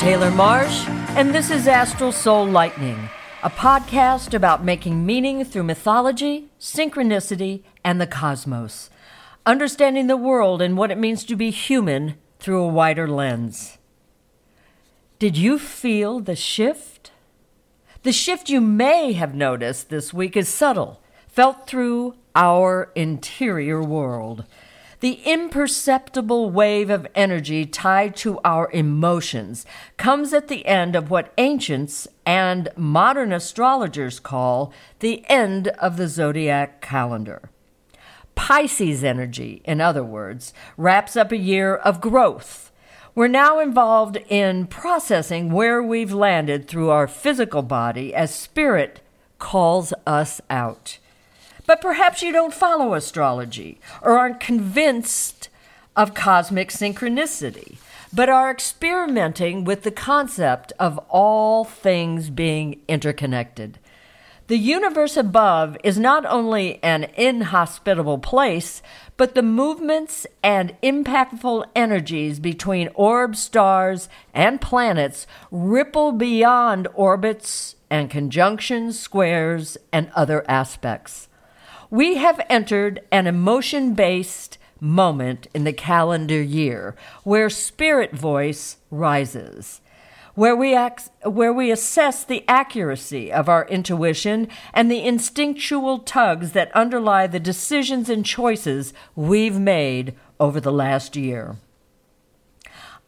Taylor Marsh, and this is Astral Soul Lightning, a podcast about making meaning through mythology, synchronicity, and the cosmos, understanding the world and what it means to be human through a wider lens. Did you feel the shift? The shift you may have noticed this week is subtle, felt through our interior world. The imperceptible wave of energy tied to our emotions comes at the end of what ancients and modern astrologers call the end of the zodiac calendar. Pisces energy, in other words, wraps up a year of growth. We're now involved in processing where we've landed through our physical body as spirit calls us out. But perhaps you don't follow astrology or aren't convinced of cosmic synchronicity, but are experimenting with the concept of all things being interconnected. The universe above is not only an inhospitable place, but the movements and impactful energies between orbs, stars, and planets ripple beyond orbits and conjunctions, squares, and other aspects. We have entered an emotion based moment in the calendar year where spirit voice rises, where we, ac- where we assess the accuracy of our intuition and the instinctual tugs that underlie the decisions and choices we've made over the last year.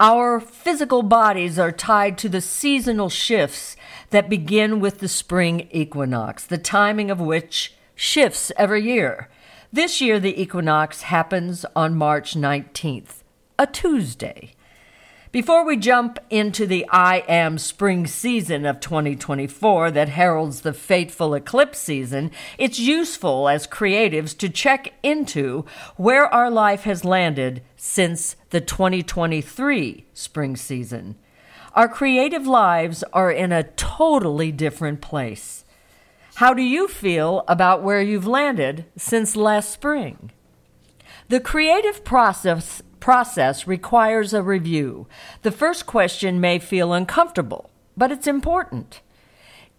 Our physical bodies are tied to the seasonal shifts that begin with the spring equinox, the timing of which shifts every year. This year, the equinox happens on March 19th, a Tuesday. Before we jump into the I am spring season of 2024 that heralds the fateful eclipse season, it's useful as creatives to check into where our life has landed since the 2023 spring season. Our creative lives are in a totally different place. How do you feel about where you've landed since last spring? The creative process process requires a review. The first question may feel uncomfortable, but it's important.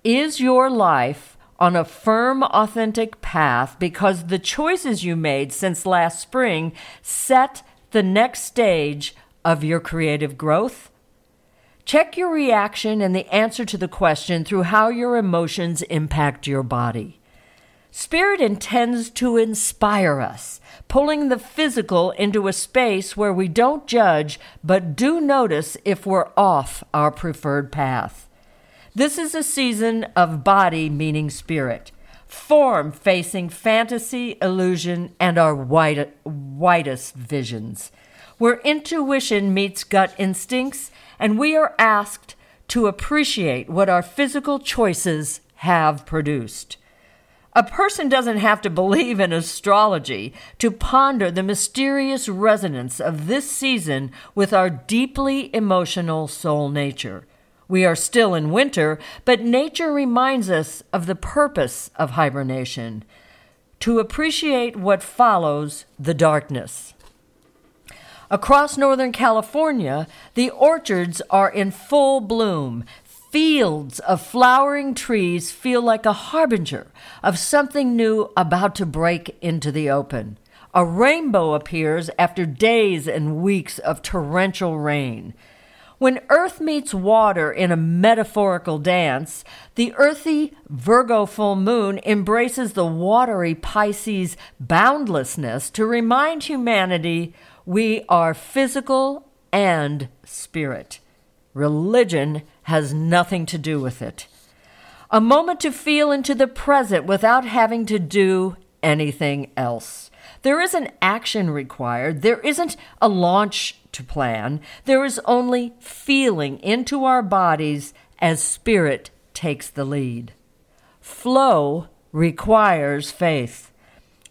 Is your life on a firm, authentic path because the choices you made since last spring set the next stage of your creative growth? Check your reaction and the answer to the question through how your emotions impact your body. Spirit intends to inspire us, pulling the physical into a space where we don't judge but do notice if we're off our preferred path. This is a season of body meaning spirit, form facing fantasy, illusion, and our wide, widest visions, where intuition meets gut instincts and we are asked to appreciate what our physical choices have produced. A person doesn't have to believe in astrology to ponder the mysterious resonance of this season with our deeply emotional soul nature. We are still in winter, but nature reminds us of the purpose of hibernation to appreciate what follows the darkness. Across Northern California, the orchards are in full bloom. Fields of flowering trees feel like a harbinger of something new about to break into the open. A rainbow appears after days and weeks of torrential rain. When earth meets water in a metaphorical dance, the earthy Virgo full moon embraces the watery Pisces boundlessness to remind humanity we are physical and spirit. Religion has nothing to do with it. A moment to feel into the present without having to do anything else. There isn't action required. There isn't a launch to plan. There is only feeling into our bodies as spirit takes the lead. Flow requires faith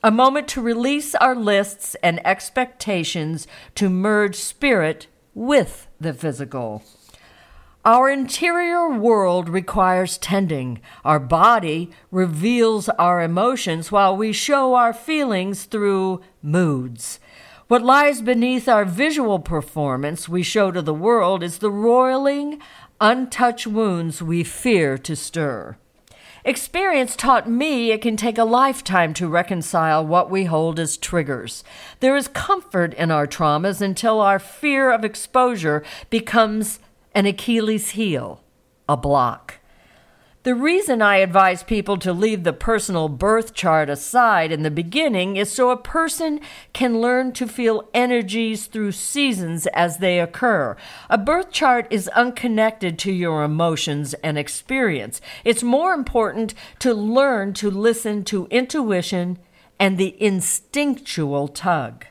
a moment to release our lists and expectations to merge spirit with the physical. Our interior world requires tending. Our body reveals our emotions while we show our feelings through moods. What lies beneath our visual performance we show to the world is the roiling, untouched wounds we fear to stir. Experience taught me it can take a lifetime to reconcile what we hold as triggers. There is comfort in our traumas until our fear of exposure becomes an Achilles heel, a block. The reason I advise people to leave the personal birth chart aside in the beginning is so a person can learn to feel energies through seasons as they occur. A birth chart is unconnected to your emotions and experience. It's more important to learn to listen to intuition and the instinctual tug.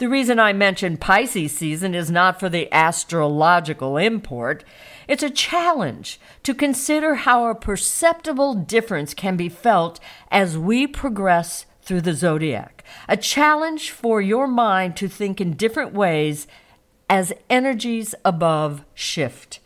The reason I mention Pisces season is not for the astrological import. It's a challenge to consider how a perceptible difference can be felt as we progress through the zodiac. A challenge for your mind to think in different ways as energies above shift.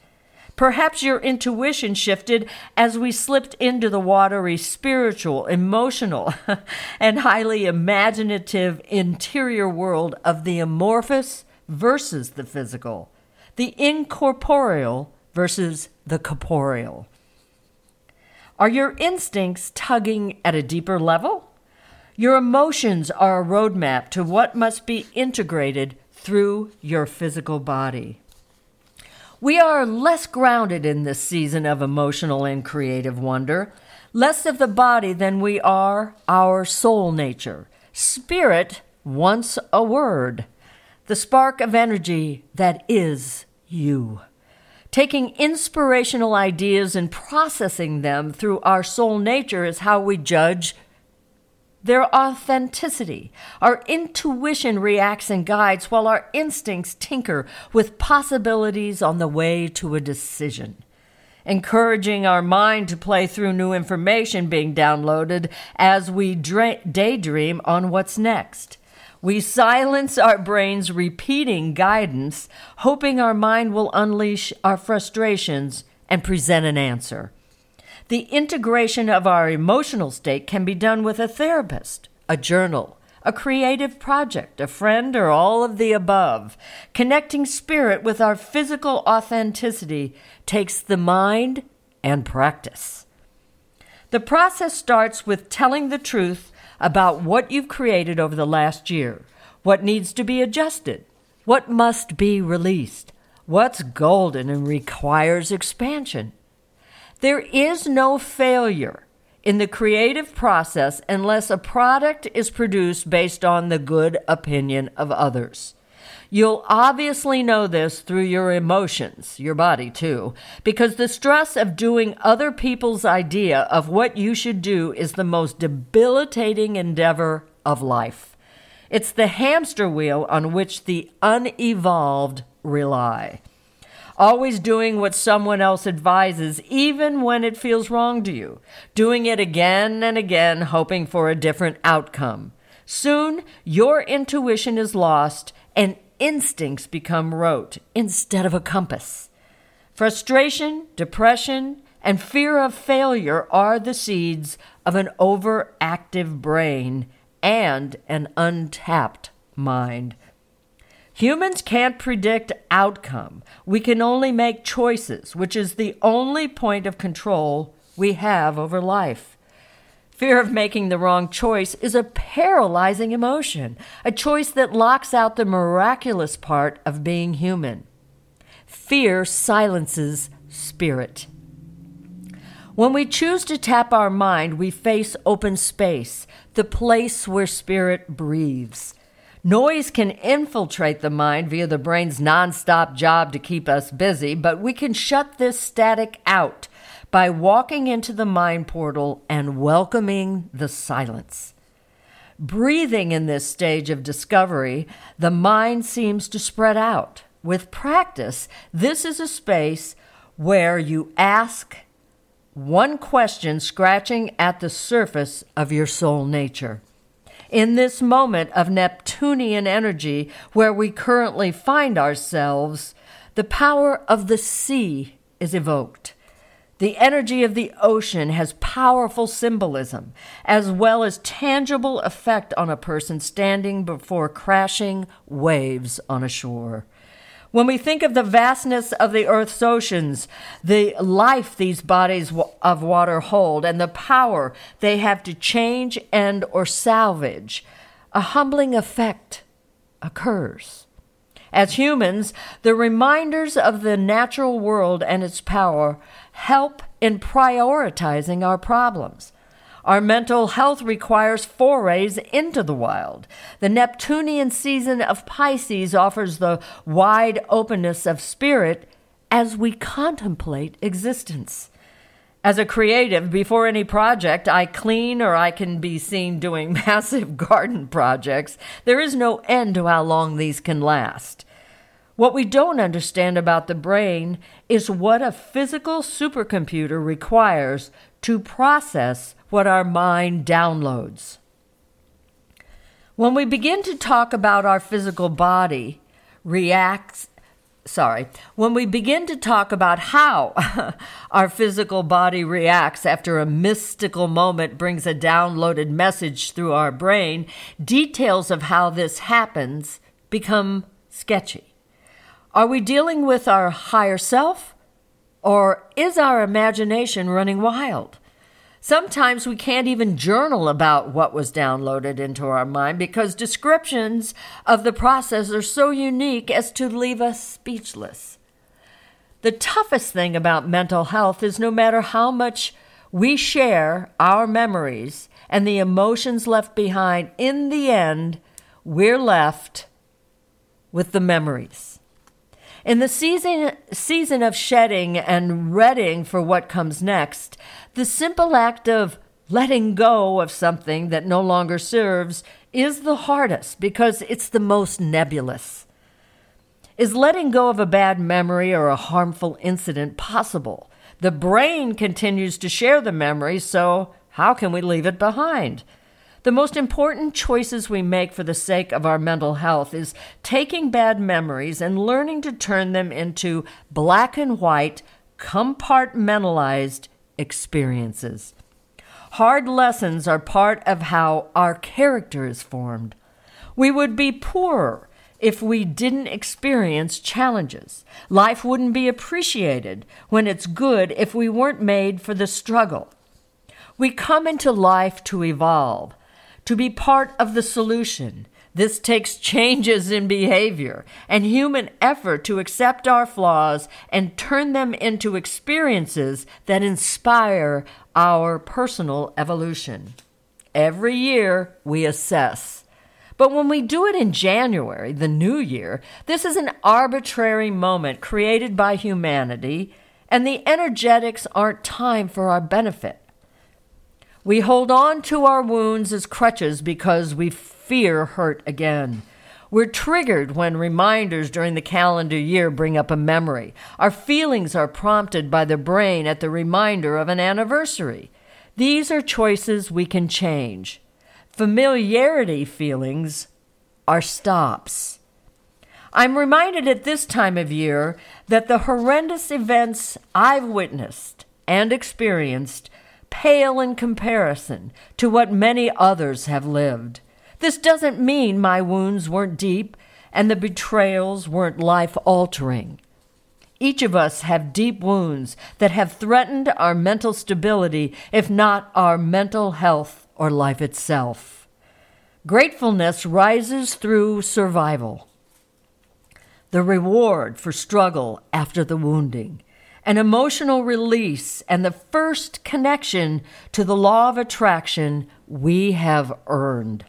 Perhaps your intuition shifted as we slipped into the watery spiritual, emotional, and highly imaginative interior world of the amorphous versus the physical, the incorporeal versus the corporeal. Are your instincts tugging at a deeper level? Your emotions are a roadmap to what must be integrated through your physical body. We are less grounded in this season of emotional and creative wonder, less of the body than we are our soul nature. Spirit wants a word, the spark of energy that is you. Taking inspirational ideas and processing them through our soul nature is how we judge their authenticity. Our intuition reacts and guides, while our instincts tinker with possibilities on the way to a decision. Encouraging our mind to play through new information being downloaded as we dra- daydream on what's next. We silence our brains repeating guidance, hoping our mind will unleash our frustrations and present an answer. The integration of our emotional state can be done with a therapist, a journal, a creative project, a friend, or all of the above. Connecting spirit with our physical authenticity takes the mind and practice. The process starts with telling the truth about what you've created over the last year, what needs to be adjusted, what must be released, what's golden and requires expansion. There is no failure in the creative process unless a product is produced based on the good opinion of others. You'll obviously know this through your emotions, your body too, because the stress of doing other people's idea of what you should do is the most debilitating endeavor of life. It's the hamster wheel on which the unevolved rely always doing what someone else advises, even when it feels wrong to you, doing it again and again, hoping for a different outcome. Soon, your intuition is lost and instincts become rote instead of a compass. Frustration, depression, and fear of failure are the seeds of an overactive brain and an untapped mind. Humans can't predict outcome. We can only make choices, which is the only point of control we have over life. Fear of making the wrong choice is a paralyzing emotion, a choice that locks out the miraculous part of being human. Fear silences spirit. When we choose to tap our mind, we face open space, the place where spirit breathes. Noise can infiltrate the mind via the brain's nonstop job to keep us busy, but we can shut this static out by walking into the mind portal and welcoming the silence. Breathing in this stage of discovery, the mind seems to spread out. With practice, this is a space where you ask one question scratching at the surface of your soul nature in this moment of Neptunian energy where we currently find ourselves, the power of the sea is evoked. The energy of the ocean has powerful symbolism, as well as tangible effect on a person standing before crashing waves on a shore. When we think of the vastness of the Earth's oceans, the life these bodies of water hold, and the power they have to change and or salvage, a humbling effect occurs. As humans, the reminders of the natural world and its power help in prioritizing our problems. Our mental health requires forays into the wild. The Neptunian season of Pisces offers the wide openness of spirit as we contemplate existence. As a creative, before any project, I clean or I can be seen doing massive garden projects. There is no end to how long these can last. What we don't understand about the brain is what a physical supercomputer requires to process what our mind downloads. When we begin to talk about our physical body reacts sorry, when we begin to talk about how our physical body reacts after a mystical moment brings a downloaded message through our brain, details of how this happens become sketchy. Are we dealing with our higher self or is our imagination running wild? Sometimes we can't even journal about what was downloaded into our mind because descriptions of the process are so unique as to leave us speechless. The toughest thing about mental health is no matter how much we share our memories and the emotions left behind, in the end, we're left with the memories. In the season, season of shedding and readying for what comes next, the simple act of letting go of something that no longer serves is the hardest because it's the most nebulous. Is letting go of a bad memory or a harmful incident possible? The brain continues to share the memory, so how can we leave it behind? The most important choices we make for the sake of our mental health is taking bad memories and learning to turn them into black and white, compartmentalized experiences. Hard lessons are part of how our character is formed. We would be poorer if we didn't experience challenges. Life wouldn't be appreciated when it's good if we weren't made for the struggle. We come into life to evolve to be part of the solution. This takes changes in behavior and human effort to accept our flaws and turn them into experiences that inspire our personal evolution. Every year we assess. But when we do it in January, the new year, this is an arbitrary moment created by humanity, and the energetics aren't timed for our benefit. We hold on to our wounds as crutches because we fear hurt again. We're triggered when reminders during the calendar year bring up a memory. Our feelings are prompted by the brain at the reminder of an anniversary. These are choices we can change. Familiarity feelings are stops. I'm reminded at this time of year that the horrendous events I've witnessed and experienced pale in comparison to what many others have lived. This doesn't mean my wounds weren't deep and the betrayals weren't life altering. Each of us have deep wounds that have threatened our mental stability, if not our mental health or life itself. Gratefulness rises through survival, the reward for struggle after the wounding an emotional release, and the first connection to the law of attraction we have earned.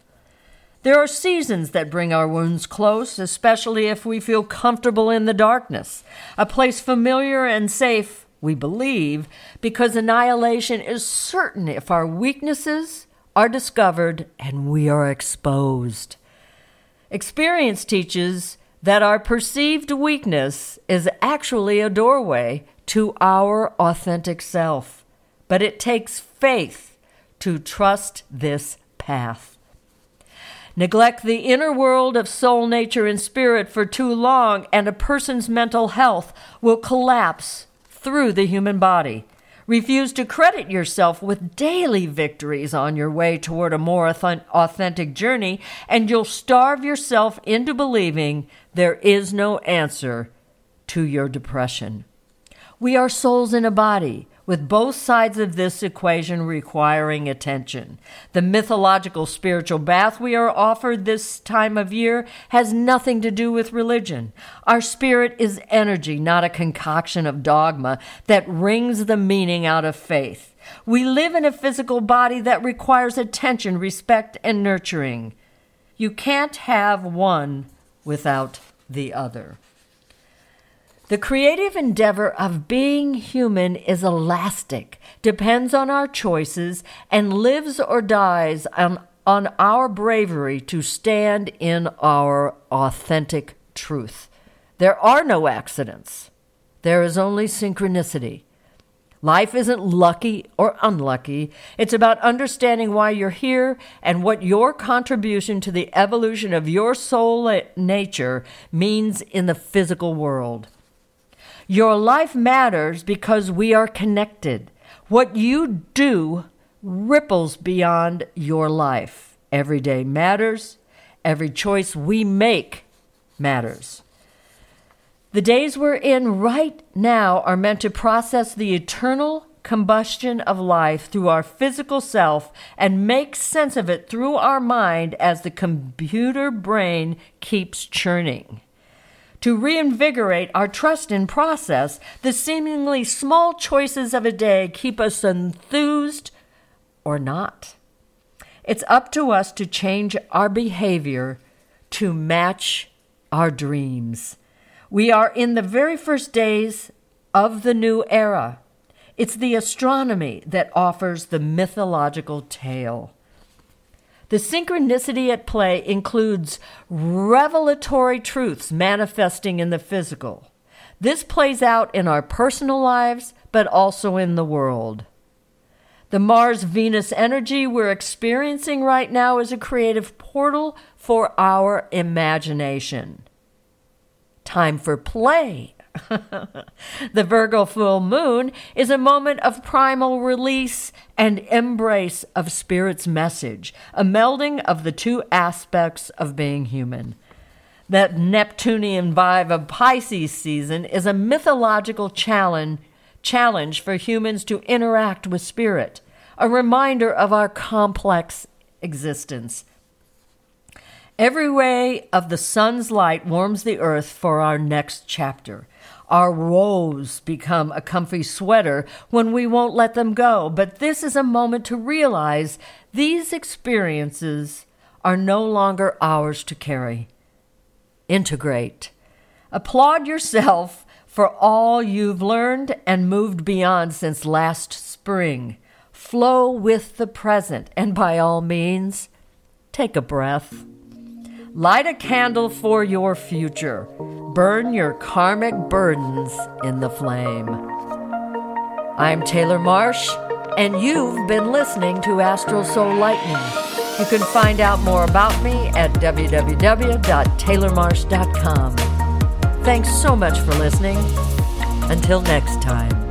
There are seasons that bring our wounds close, especially if we feel comfortable in the darkness, a place familiar and safe, we believe, because annihilation is certain if our weaknesses are discovered and we are exposed. Experience teaches that our perceived weakness is actually a doorway to our authentic self. But it takes faith to trust this path. Neglect the inner world of soul, nature, and spirit for too long, and a person's mental health will collapse through the human body. Refuse to credit yourself with daily victories on your way toward a more authentic journey, and you'll starve yourself into believing there is no answer to your depression. We are souls in a body with both sides of this equation requiring attention. The mythological spiritual bath we are offered this time of year has nothing to do with religion. Our spirit is energy, not a concoction of dogma that wrings the meaning out of faith. We live in a physical body that requires attention, respect, and nurturing. You can't have one without the other. The creative endeavor of being human is elastic, depends on our choices, and lives or dies on, on our bravery to stand in our authentic truth. There are no accidents, there is only synchronicity. Life isn't lucky or unlucky. It's about understanding why you're here and what your contribution to the evolution of your soul nature means in the physical world. Your life matters because we are connected. What you do ripples beyond your life. Every day matters. Every choice we make matters. The days we're in right now are meant to process the eternal combustion of life through our physical self and make sense of it through our mind as the computer brain keeps churning to reinvigorate our trust in process, the seemingly small choices of a day keep us enthused or not. It's up to us to change our behavior to match our dreams. We are in the very first days of the new era. It's the astronomy that offers the mythological tale. The synchronicity at play includes revelatory truths manifesting in the physical. This plays out in our personal lives, but also in the world. The Mars Venus energy we're experiencing right now is a creative portal for our imagination. Time for play the Virgo full moon is a moment of primal release and embrace of Spirit's message, a melding of the two aspects of being human. That Neptunian vibe of Pisces season is a mythological challenge, challenge for humans to interact with Spirit, a reminder of our complex existence. Every ray of the sun's light warms the earth for our next chapter. Our woes become a comfy sweater when we won't let them go. But this is a moment to realize these experiences are no longer ours to carry. Integrate. Applaud yourself for all you've learned and moved beyond since last spring. Flow with the present, and by all means, take a breath. Light a candle for your future. Burn your karmic burdens in the flame. I'm Taylor Marsh, and you've been listening to Astral Soul Lightning. You can find out more about me at www.taylormarsh.com. Thanks so much for listening. Until next time.